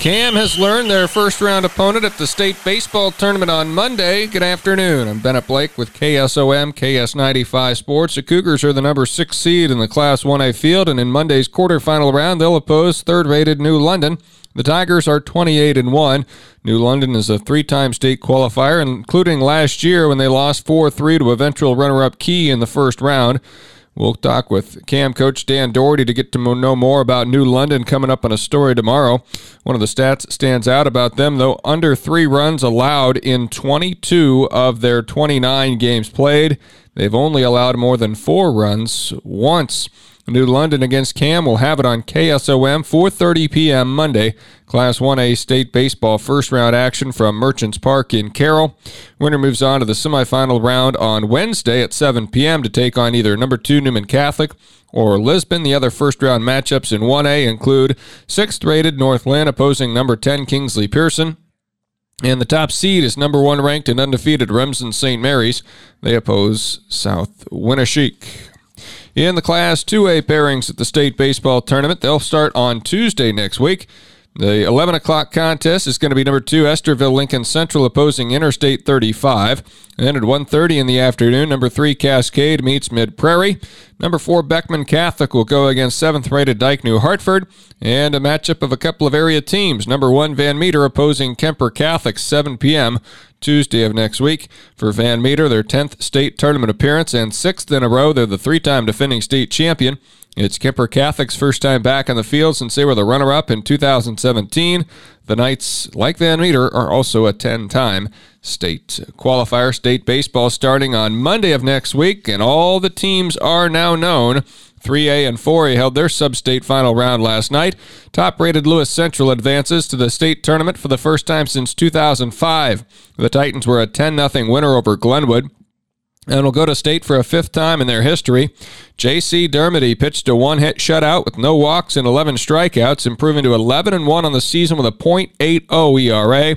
CAM has learned their first round opponent at the state baseball tournament on Monday. Good afternoon. I'm Bennett Blake with KSOM KS95 Sports. The Cougars are the number six seed in the Class 1A field, and in Monday's quarterfinal round, they'll oppose third rated New London. The Tigers are 28 and 1. New London is a three time state qualifier, including last year when they lost 4 3 to eventual runner up Key in the first round. We'll talk with CAM coach Dan Doherty to get to know more about New London coming up on a story tomorrow. One of the stats stands out about them, though, under three runs allowed in 22 of their 29 games played. They've only allowed more than four runs once. New London against CAM will have it on KSOM 4:30 p.m. Monday. Class 1A state baseball first round action from Merchants Park in Carroll. Winner moves on to the semifinal round on Wednesday at 7 p.m. to take on either number 2 Newman Catholic or Lisbon. The other first round matchups in 1A include 6th rated Northland opposing number 10 Kingsley Pierson. And the top seed is number one ranked and undefeated Remsen St. Mary's. They oppose South Winneshiek. In the Class 2A pairings at the state baseball tournament, they'll start on Tuesday next week. The 11 o'clock contest is going to be number two Estherville Lincoln Central opposing Interstate 35. And then at 1.30 in the afternoon, number three Cascade meets Mid Prairie. Number four Beckman Catholic will go against seventh rated Dike New Hartford. And a matchup of a couple of area teams. Number one Van Meter opposing Kuemper Catholic, 7 p.m. Tuesday of next week. For Van Meter, their 10th state tournament appearance and sixth in a row. They're the three time defending state champion. It's Kuemper Catholic's first time back on the field since they were the runner up in 2017. The Knights, like Van Meter, are also a 10 time state qualifier. State baseball starting on Monday of next week, and all the teams are now known. 3A and 4A held their sub state final round last night. Top rated Lewis Central advances to the state tournament for the first time since 2005. The Titans were a 10 0 winner over Glenwood and will go to state for a fifth time in their history. J.C. Dermody pitched a one-hit shutout with no walks and 11 strikeouts, improving to 11 and 1 on the season with a .80 ERA.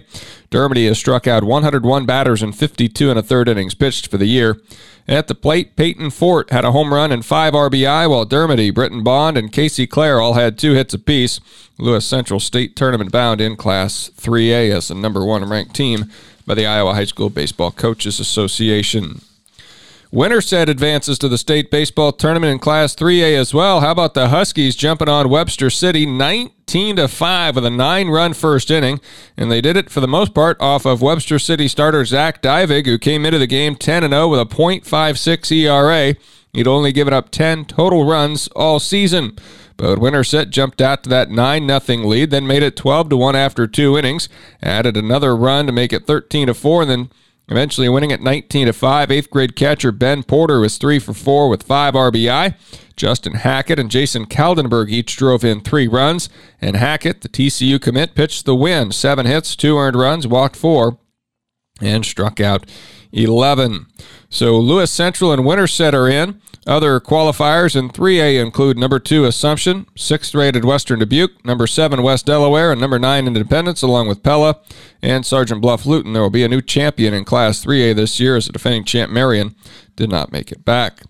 Dermody has struck out 101 batters in 52 and a third innings pitched for the year. At the plate, Peyton Fort had a home run and five RBI, while Dermody, Britton Bond, and Casey Clare all had two hits apiece. Lewis Central State Tournament bound in Class 3A as the number one ranked team by the Iowa High School Baseball Coaches Association. Winterset advances to the state baseball tournament in Class 3A as well. How about the Huskies jumping on Webster City 19 to 5 with a nine-run first inning, and they did it for the most part off of Webster City starter Zach Divig, who came into the game 10 and 0 with a .56 ERA. He'd only given up 10 total runs all season. But Winterset jumped out to that 9 0 lead, then made it 12 to 1 after two innings, added another run to make it 13 to 4, and then Eventually winning at 19 to 5. Eighth grade catcher Ben Porter was 3 for 4 with 5 RBI. Justin Hackett and Jason Kaldenberg each drove in three runs. And Hackett, the TCU commit, pitched the win. Seven hits, two earned runs, walked four, and struck out 11. So Lewis Central and Winterset are in. Other qualifiers in 3A include number 2 Assumption, 6th rated Western Dubuque, number 7 West Delaware, and number 9 Independence, along with Pella and Sergeant Bluff Luton. There will be a new champion in Class 3A this year as the defending champ Marion did not make it back.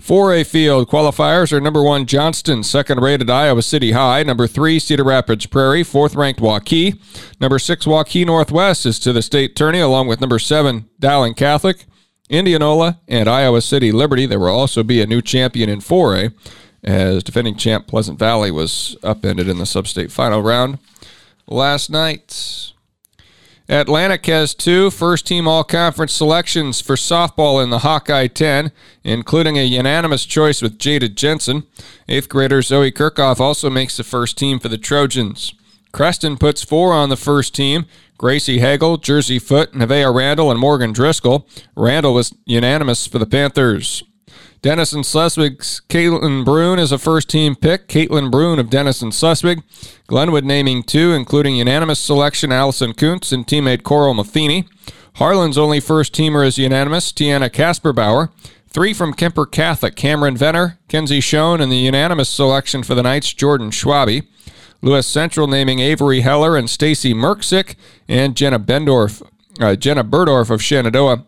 4A field qualifiers are number 1 Johnston, 2nd rated Iowa City High, number 3 Cedar Rapids Prairie, 4th ranked Waukee, number 6 Waukee Northwest is to the state tourney along with number 7 Dowling Catholic, Indianola, and Iowa City Liberty. There will also be a new champion in 4A, as defending champ Pleasant Valley was upended in the sub-state final round last night. Atlantic has two first team all conference selections for softball in the Hawkeye 10, including a unanimous choice with Jada Jensen. Eighth grader Zoe Kirchhoff also makes the first team for the Trojans. Creston puts four on the first team, Gracie Hagel, Jersey Foot, Nevaeh Randall, and Morgan Driscoll. Randall was unanimous for the Panthers. Denison Schleswig's Caitlin Brune is a first team pick. Caitlin Brune of Denison Schleswig. Glenwood naming two, including unanimous selection Allison Kuntz and teammate Coral Matheny. Harlan's only first teamer is unanimous, Tiana Kasperbauer. Three from Kuemper Catholic, Cameron Venner, Kenzie Schoen, and the unanimous selection for the Knights, Jordan Schwabe. Lewis Central naming Avery Heller and Stacy Merksick and Jenna Bendorf, uh, Jenna Burdorf of Shenandoah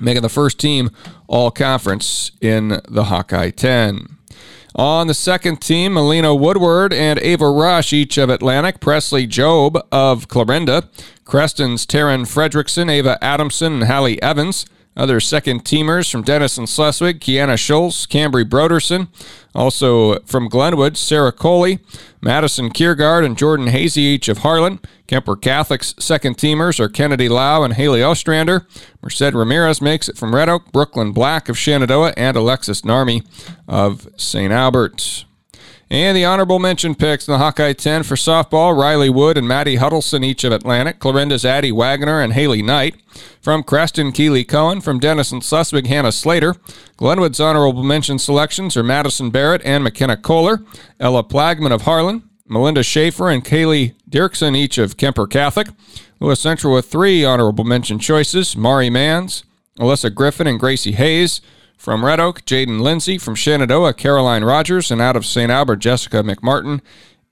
making the first team all conference in the Hawkeye 10. On the second team, Melina Woodward and Ava Rush, each of Atlantic, Presley Job of Clarinda, Creston's Taryn Fredrickson, Ava Adamson, and Hallie Evans. Other second teamers from Denison Schleswig, Kiana Schultz, Cambry Broderson. Also from Glenwood, Sarah Coley, Madison Kiergaard, and Jordan Hazy, each of Harlan. Kuemper Catholic's second teamers are Kennedy Lau and Haley Ostrander. Merced Ramirez makes it from Red Oak, Brooklyn Black of Shenandoah, and Alexis Narmi of St. Albert. And the honorable mention picks in the Hawkeye 10 for softball Riley Wood and Maddie Huddleston, each of Atlantic. Clarinda's Addie Wagner and Haley Knight. From Creston, Keeley Cohen. From Denison Schleswig, Hannah Slater. Glenwood's honorable mention selections are Madison Barrett and McKenna Kohler. Ella Plagman of Harlan. Melinda Schaefer and Kaylee Dirksen, each of Kuemper Catholic. Lewis Central with three honorable mention choices Mari Mans, Alyssa Griffin, and Gracie Hayes. From Red Oak, Jaden Lindsay. From Shenandoah, Caroline Rogers. And out of St. Albert, Jessica McMartin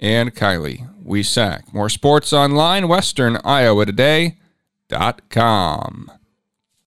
and Kylie Wesack. More sports online, westerniowatoday.com.